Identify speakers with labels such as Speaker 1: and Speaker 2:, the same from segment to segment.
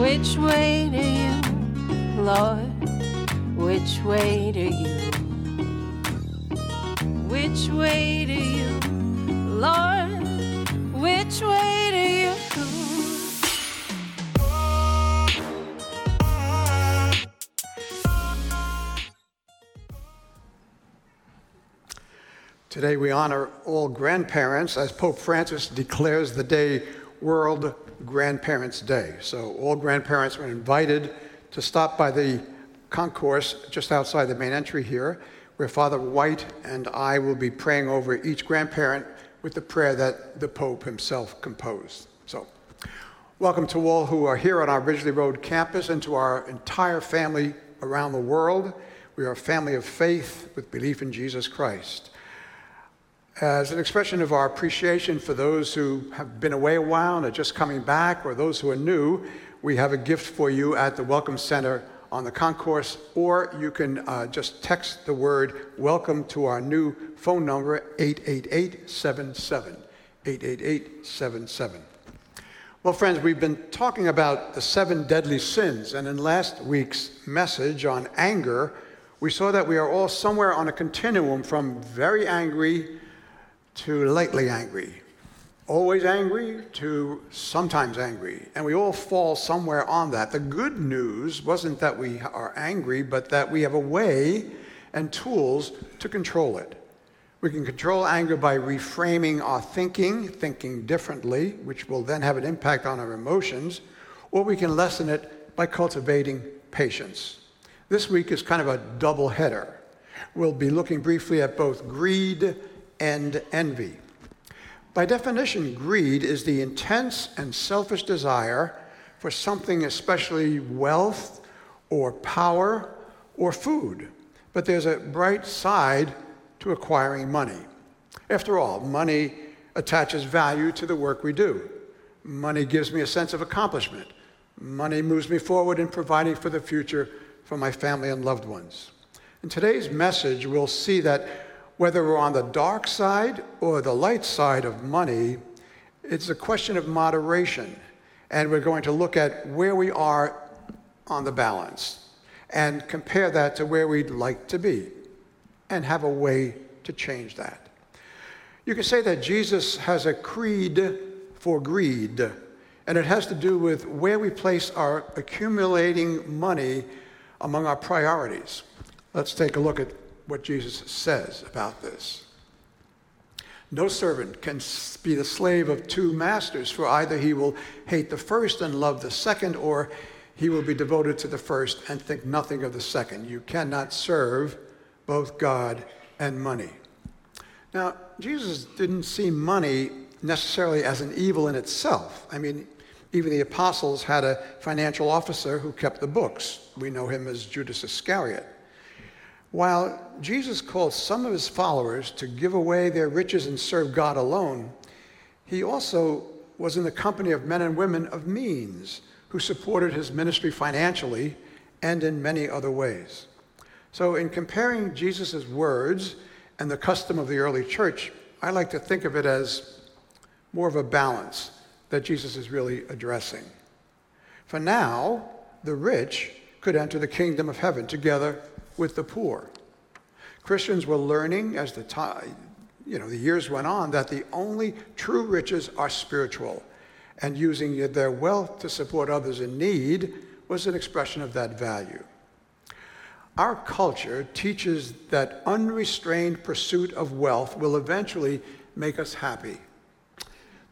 Speaker 1: Which way do you, Lord? Which way do you? Which way do you, Lord? Which way do you?
Speaker 2: Today we honor all grandparents as Pope Francis declares the day World Grandparents' Day. So all grandparents are invited to stop by the concourse just outside the main entry here, where Father White and I will be praying over each grandparent with the prayer that the Pope himself composed. So, welcome to all who are here on our Ridgely Road campus and to our entire family around the world. We are a family of faith with belief in Jesus Christ. As an expression of our appreciation for those who have been away a while and are just coming back, or those who are new, we have a gift for you at the Welcome Center on the concourse, or you can uh, just text the word welcome to our new phone number, 88877. 88877. Well, friends, we've been talking about the seven deadly sins, and in last week's message on anger, we saw that we are all somewhere on a continuum from very angry to lightly angry, always angry to sometimes angry. And we all fall somewhere on that. The good news wasn't that we are angry, but that we have a way and tools to control it. We can control anger by reframing our thinking, thinking differently, which will then have an impact on our emotions, or we can lessen it by cultivating patience. This week is kind of a double header. We'll be looking briefly at both greed and envy. By definition, greed is the intense and selfish desire for something, especially wealth or power or food. But there's a bright side to acquiring money. After all, money attaches value to the work we do. Money gives me a sense of accomplishment. Money moves me forward in providing for the future for my family and loved ones. In today's message, we'll see that whether we're on the dark side or the light side of money, it's a question of moderation. And we're going to look at where we are on the balance and compare that to where we'd like to be and have a way to change that. You can say that Jesus has a creed for greed, and it has to do with where we place our accumulating money among our priorities. Let's take a look at what Jesus says about this. No servant can be the slave of two masters, for either he will hate the first and love the second, or he will be devoted to the first and think nothing of the second. You cannot serve both God and money. Now, Jesus didn't see money necessarily as an evil in itself. I mean, even the apostles had a financial officer who kept the books. We know him as Judas Iscariot. While Jesus called some of his followers to give away their riches and serve God alone, he also was in the company of men and women of means who supported his ministry financially and in many other ways. So, in comparing Jesus' words and the custom of the early church, I like to think of it as more of a balance that Jesus is really addressing. For now, the rich could enter the kingdom of heaven together with the poor. Christians were learning as the time, you know, the years went on that the only true riches are spiritual, and using their wealth to support others in need was an expression of that value. Our culture teaches that unrestrained pursuit of wealth will eventually make us happy.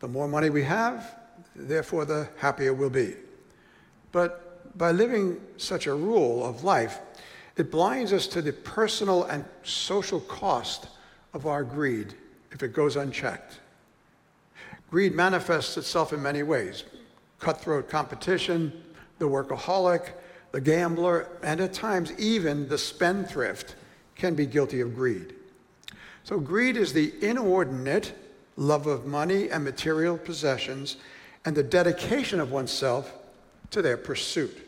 Speaker 2: The more money we have, therefore, the happier we'll be. But by living such a rule of life, it blinds us to the personal and social cost of our greed if it goes unchecked. Greed manifests itself in many ways cutthroat competition, the workaholic, the gambler, and at times even the spendthrift can be guilty of greed. So, greed is the inordinate love of money and material possessions and the dedication of oneself to their pursuit.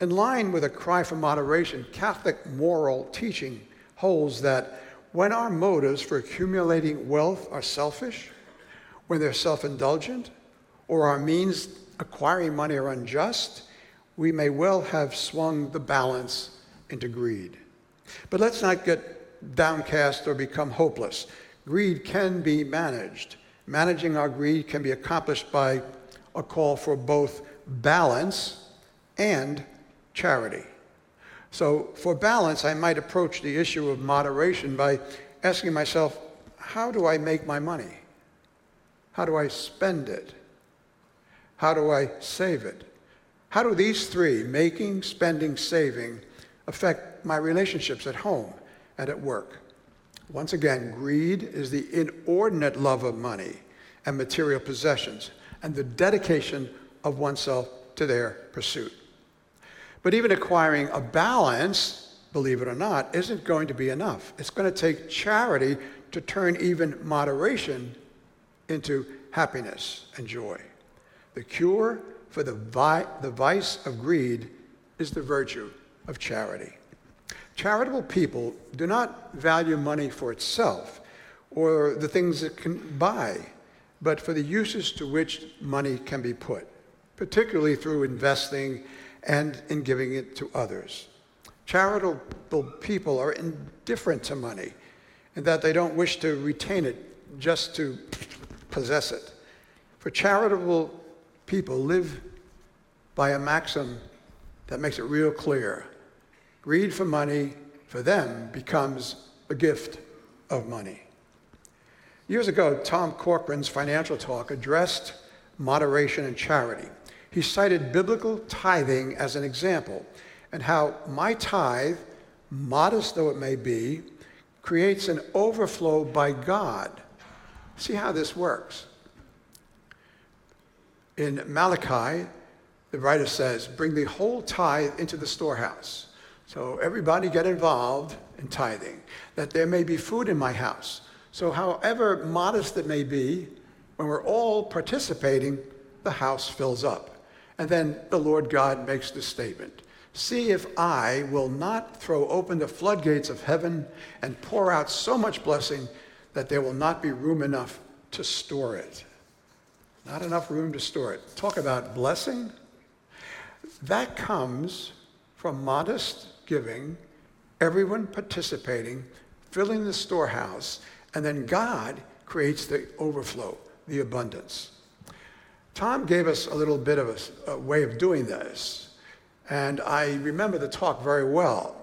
Speaker 2: In line with a cry for moderation, Catholic moral teaching holds that when our motives for accumulating wealth are selfish, when they're self indulgent, or our means acquiring money are unjust, we may well have swung the balance into greed. But let's not get downcast or become hopeless. Greed can be managed. Managing our greed can be accomplished by a call for both balance and charity. So, for balance, I might approach the issue of moderation by asking myself, how do I make my money? How do I spend it? How do I save it? How do these three, making, spending, saving, affect my relationships at home and at work? Once again, greed is the inordinate love of money and material possessions and the dedication of oneself to their pursuit. But even acquiring a balance, believe it or not, isn't going to be enough. It's going to take charity to turn even moderation into happiness and joy. The cure for the, vi- the vice of greed is the virtue of charity. Charitable people do not value money for itself or the things it can buy, but for the uses to which money can be put, particularly through investing and in giving it to others. Charitable people are indifferent to money in that they don't wish to retain it just to possess it. For charitable people live by a maxim that makes it real clear. Greed for money for them becomes a gift of money. Years ago, Tom Corcoran's financial talk addressed moderation and charity. He cited biblical tithing as an example and how my tithe, modest though it may be, creates an overflow by God. See how this works. In Malachi, the writer says, Bring the whole tithe into the storehouse. So everybody get involved in tithing, that there may be food in my house. So, however modest it may be, when we're all participating, the house fills up. And then the Lord God makes the statement See if I will not throw open the floodgates of heaven and pour out so much blessing that there will not be room enough to store it. Not enough room to store it. Talk about blessing. That comes from modest giving, everyone participating, filling the storehouse, and then God creates the overflow, the abundance. Tom gave us a little bit of a, a way of doing this, and I remember the talk very well.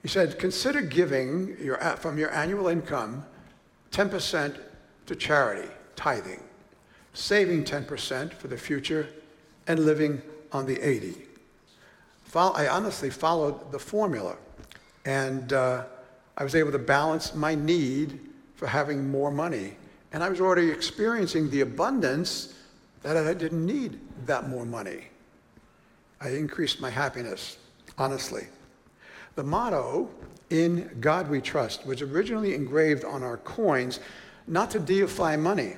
Speaker 2: He said, consider giving your, from your annual income 10% to charity, tithing, saving 10% for the future, and living on the 80. I honestly followed the formula, and uh, I was able to balance my need for having more money. And I was already experiencing the abundance that I didn't need that more money. I increased my happiness, honestly. The motto, In God We Trust, was originally engraved on our coins not to deify money,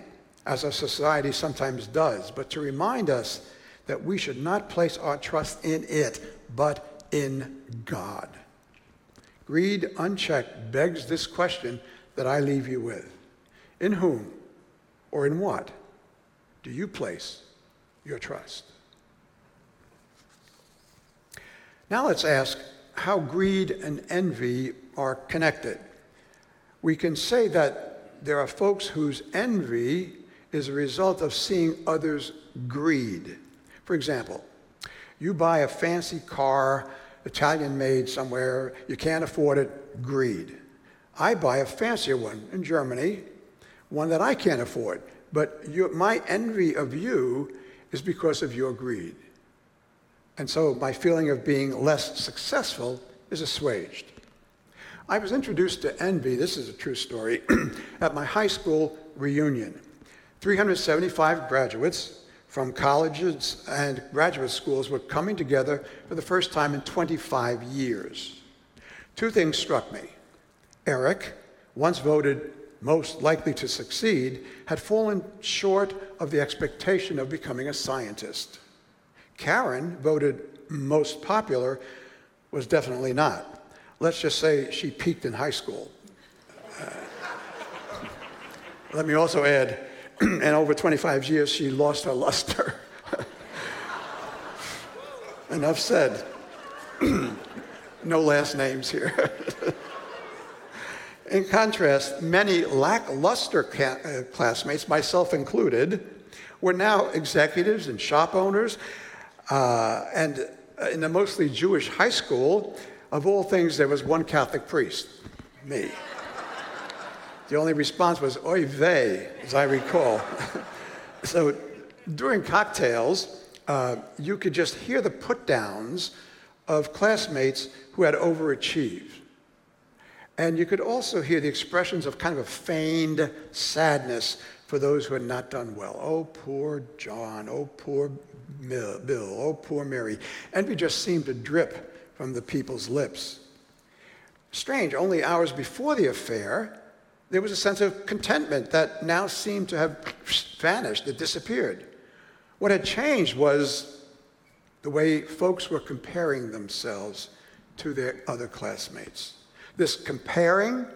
Speaker 2: as our society sometimes does, but to remind us that we should not place our trust in it, but in God. Greed unchecked begs this question that I leave you with In whom or in what do you place your trust? Now let's ask how greed and envy are connected. We can say that there are folks whose envy is a result of seeing others greed. For example, you buy a fancy car, Italian made somewhere, you can't afford it, greed. I buy a fancier one in Germany, one that I can't afford. But my envy of you is because of your greed. And so my feeling of being less successful is assuaged. I was introduced to envy, this is a true story, at my high school reunion. 375 graduates from colleges and graduate schools were coming together for the first time in 25 years. Two things struck me. Eric, once voted most likely to succeed, had fallen short of the expectation of becoming a scientist. Karen, voted most popular, was definitely not. Let's just say she peaked in high school. Uh, let me also add, in over 25 years, she lost her luster. Enough said. no last names here. in contrast, many lackluster uh, classmates, myself included, were now executives and shop owners uh, and uh, in a mostly Jewish high school, of all things, there was one Catholic priest, me. the only response was, oy vey, as I recall. so during cocktails, uh, you could just hear the put downs of classmates who had overachieved. And you could also hear the expressions of kind of a feigned sadness for those who had not done well. Oh, poor John. Oh, poor Bill. Oh, poor Mary. Envy just seemed to drip from the people's lips. Strange, only hours before the affair, there was a sense of contentment that now seemed to have vanished, it disappeared. What had changed was the way folks were comparing themselves to their other classmates. This comparing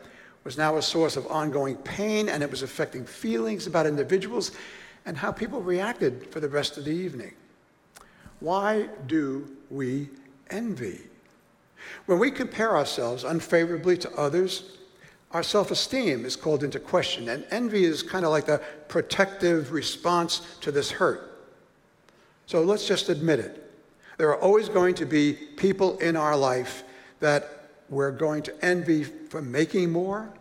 Speaker 2: was now a source of ongoing pain, and it was affecting feelings about individuals and how people reacted for the rest of the evening. Why do we envy? When we compare ourselves unfavorably to others, our self esteem is called into question, and envy is kind of like the protective response to this hurt. So let's just admit it. There are always going to be people in our life that we're going to envy for making more,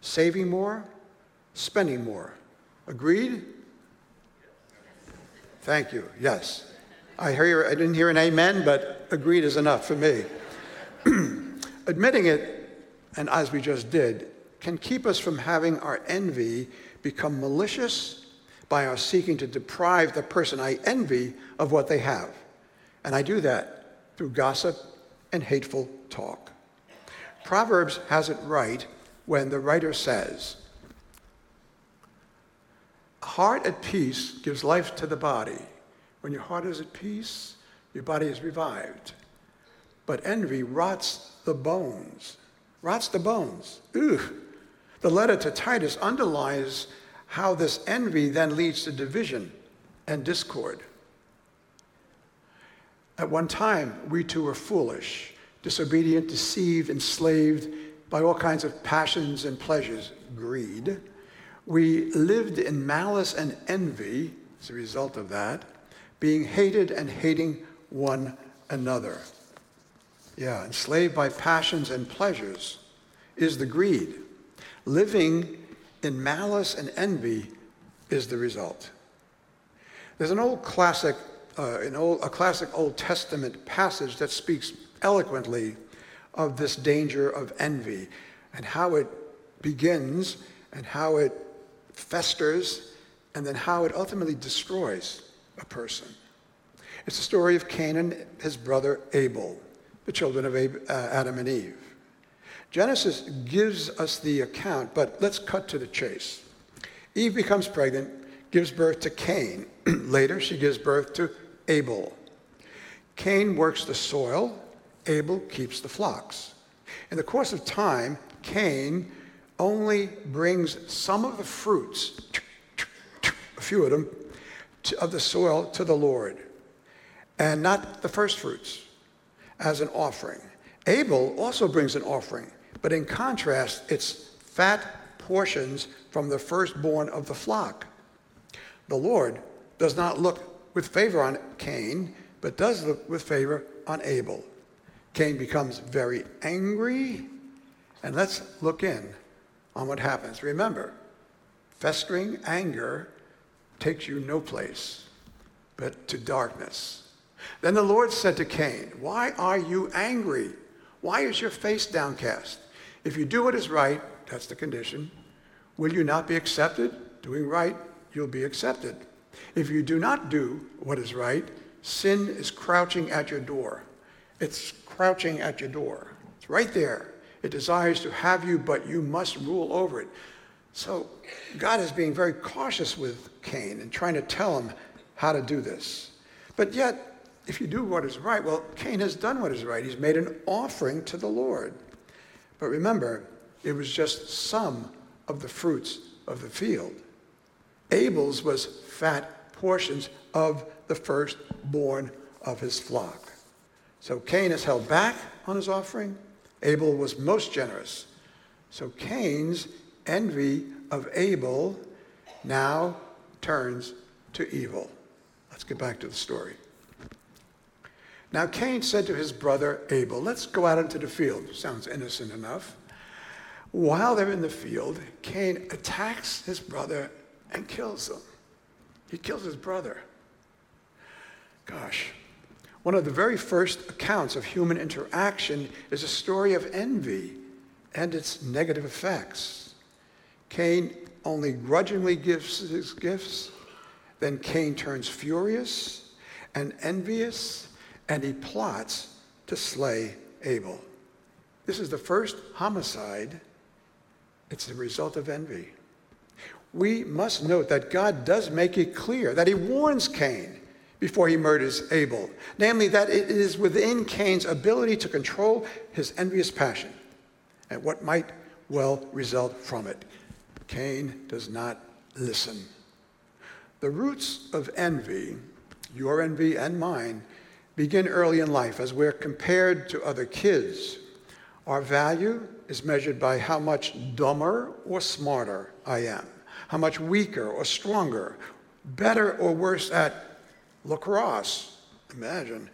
Speaker 2: saving more, spending more. Agreed? Thank you. Yes. I, hear, I didn't hear an amen, but agreed is enough for me. Admitting it, and as we just did, can keep us from having our envy become malicious by our seeking to deprive the person I envy of what they have. And I do that through gossip and hateful talk. Proverbs has it right when the writer says, A heart at peace gives life to the body. When your heart is at peace, your body is revived. But envy rots the bones. Rots the bones. Ugh. The letter to Titus underlies how this envy then leads to division and discord. At one time, we too were foolish, disobedient, deceived, enslaved by all kinds of passions and pleasures, greed. We lived in malice and envy as a result of that, being hated and hating one another. Yeah, enslaved by passions and pleasures is the greed. Living in malice and envy is the result. There's an old classic, uh, an old, a classic Old Testament passage that speaks eloquently of this danger of envy and how it begins and how it festers, and then how it ultimately destroys a person. It's the story of Cain and his brother Abel, the children of uh, Adam and Eve. Genesis gives us the account, but let's cut to the chase. Eve becomes pregnant, gives birth to Cain. Later, she gives birth to Abel. Cain works the soil, Abel keeps the flocks. In the course of time, Cain only brings some of the fruits, a few of them, of the soil to the Lord, and not the first fruits as an offering. Abel also brings an offering, but in contrast, it's fat portions from the firstborn of the flock. The Lord does not look with favor on Cain, but does look with favor on Abel. Cain becomes very angry, and let's look in on what happens. Remember, festering anger takes you no place but to darkness. Then the Lord said to Cain, Why are you angry? Why is your face downcast? If you do what is right, that's the condition, will you not be accepted? Doing right, you'll be accepted. If you do not do what is right, sin is crouching at your door. It's crouching at your door. It's right there. It desires to have you, but you must rule over it. So God is being very cautious with Cain and trying to tell him how to do this. But yet, if you do what is right, well, Cain has done what is right. He's made an offering to the Lord. But remember, it was just some of the fruits of the field. Abel's was fat portions of the firstborn of his flock. So Cain is held back on his offering. Abel was most generous. So Cain's envy of Abel now turns to evil. Let's get back to the story. Now Cain said to his brother Abel, Let's go out into the field. Sounds innocent enough. While they're in the field, Cain attacks his brother and kills him. He kills his brother. Gosh. One of the very first accounts of human interaction is a story of envy and its negative effects. Cain only grudgingly gives his gifts, then Cain turns furious and envious, and he plots to slay Abel. This is the first homicide. It's the result of envy we must note that God does make it clear that he warns Cain before he murders Abel, namely, that it is within Cain's ability to control his envious passion and what might well result from it. Cain does not listen. The roots of envy, your envy and mine, begin early in life as we're compared to other kids. Our value is measured by how much dumber or smarter I am how much weaker or stronger, better or worse at lacrosse, imagine,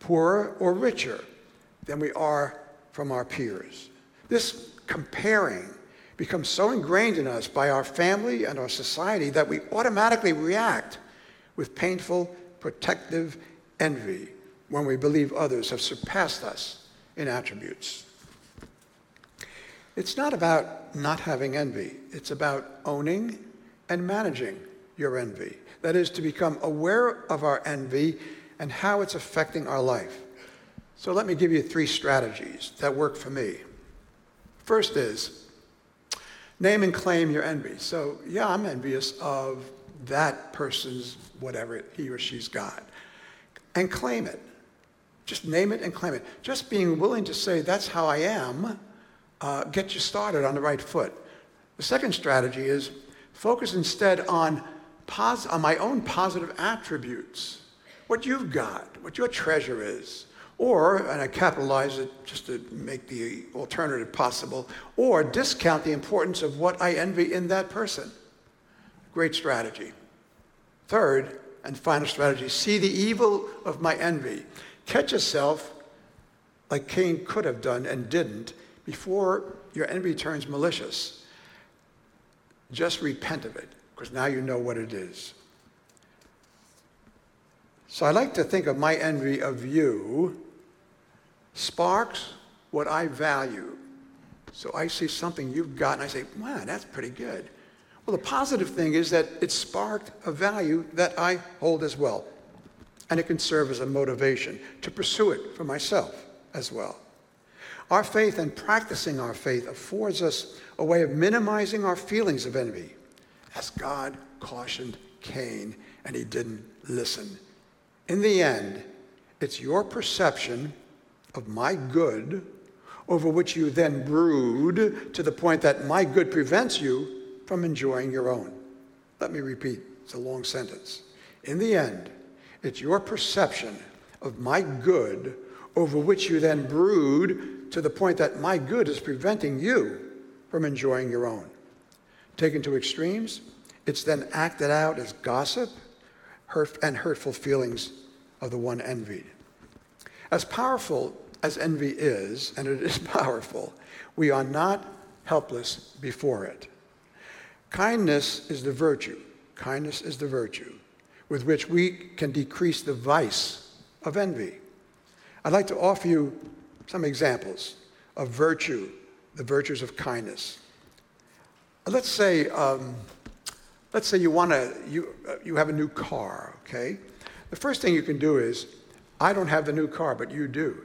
Speaker 2: poorer or richer than we are from our peers. This comparing becomes so ingrained in us by our family and our society that we automatically react with painful, protective envy when we believe others have surpassed us in attributes. It's not about not having envy, it's about owning and managing your envy. That is, to become aware of our envy and how it's affecting our life. So let me give you three strategies that work for me. First is name and claim your envy. So, yeah, I'm envious of that person's whatever he or she's got. And claim it. Just name it and claim it. Just being willing to say, that's how I am, uh, get you started on the right foot. The second strategy is focus instead on, pos- on my own positive attributes, what you've got, what your treasure is. Or, and I capitalize it just to make the alternative possible, or discount the importance of what I envy in that person. Great strategy. Third and final strategy see the evil of my envy. Catch yourself like Cain could have done and didn't before your envy turns malicious, just repent of it, because now you know what it is. So I like to think of my envy of you sparks what I value. So I see something you've got and I say, man, that's pretty good. Well, the positive thing is that it sparked a value that I hold as well. And it can serve as a motivation to pursue it for myself as well. Our faith and practicing our faith affords us a way of minimizing our feelings of envy, as God cautioned Cain, and he didn't listen. In the end, it's your perception of my good over which you then brood to the point that my good prevents you from enjoying your own. Let me repeat, it's a long sentence. In the end, it's your perception of my good over which you then brood to the point that my good is preventing you from enjoying your own. Taken to extremes, it's then acted out as gossip and hurtful feelings of the one envied. As powerful as envy is, and it is powerful, we are not helpless before it. Kindness is the virtue. Kindness is the virtue with which we can decrease the vice of envy. I'd like to offer you some examples of virtue, the virtues of kindness. Let's say, um, let's say you want to, you, uh, you have a new car, okay? The first thing you can do is, I don't have the new car, but you do.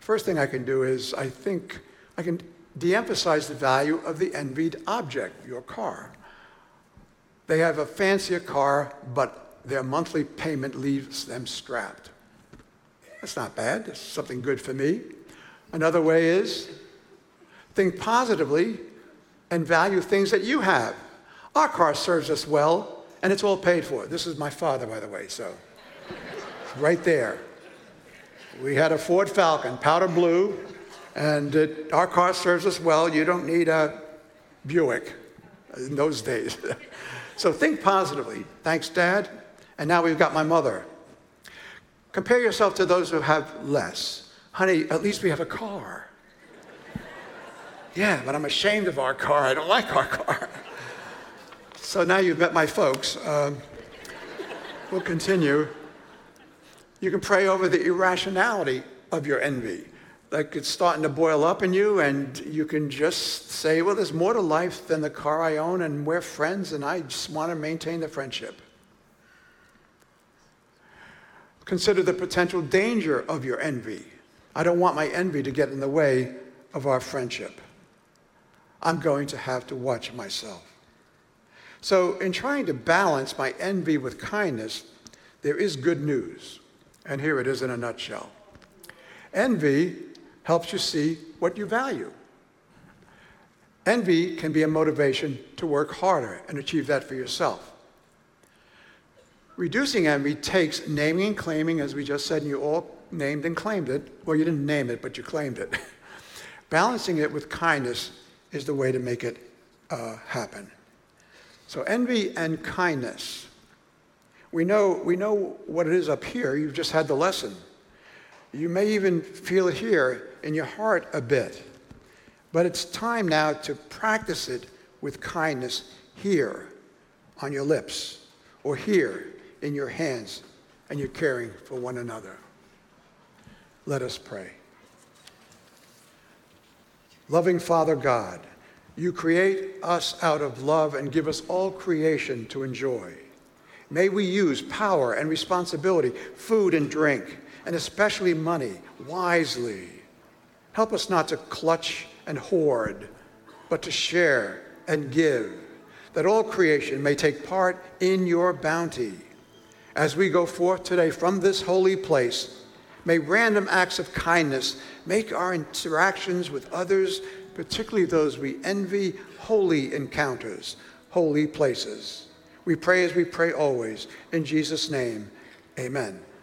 Speaker 2: First thing I can do is, I think I can de emphasize the value of the envied object, your car. They have a fancier car, but their monthly payment leaves them strapped. That's not bad. It's something good for me. Another way is think positively and value things that you have. Our car serves us well, and it's all paid for. This is my father, by the way, so right there. We had a Ford Falcon, powder blue, and it, our car serves us well. You don't need a Buick in those days. so think positively. Thanks, Dad. And now we've got my mother. Compare yourself to those who have less. Honey, at least we have a car. Yeah, but I'm ashamed of our car. I don't like our car. so now you've met my folks. Um, we'll continue you can pray over the irrationality of your envy. Like it's starting to boil up in you, and you can just say, Well, there's more to life than the car I own, and we're friends, and I just want to maintain the friendship. Consider the potential danger of your envy. I don't want my envy to get in the way of our friendship. I'm going to have to watch myself. So, in trying to balance my envy with kindness, there is good news. And here it is in a nutshell. Envy helps you see what you value. Envy can be a motivation to work harder and achieve that for yourself. Reducing envy takes naming and claiming, as we just said, and you all named and claimed it. Well, you didn't name it, but you claimed it. Balancing it with kindness is the way to make it uh, happen. So, envy and kindness we know, we know what it is up here. You've just had the lesson. You may even feel it here in your heart a bit. But it's time now to practice it with kindness here on your lips or here in your hands and you're caring for one another. Let us pray. Loving Father God, you create us out of love and give us all creation to enjoy. May we use power and responsibility, food and drink, and especially money, wisely. Help us not to clutch and hoard, but to share and give, that all creation may take part in your bounty. As we go forth today from this holy place, may random acts of kindness make our interactions with others, particularly those we envy, holy encounters, holy places. We pray as we pray always. In Jesus' name, amen.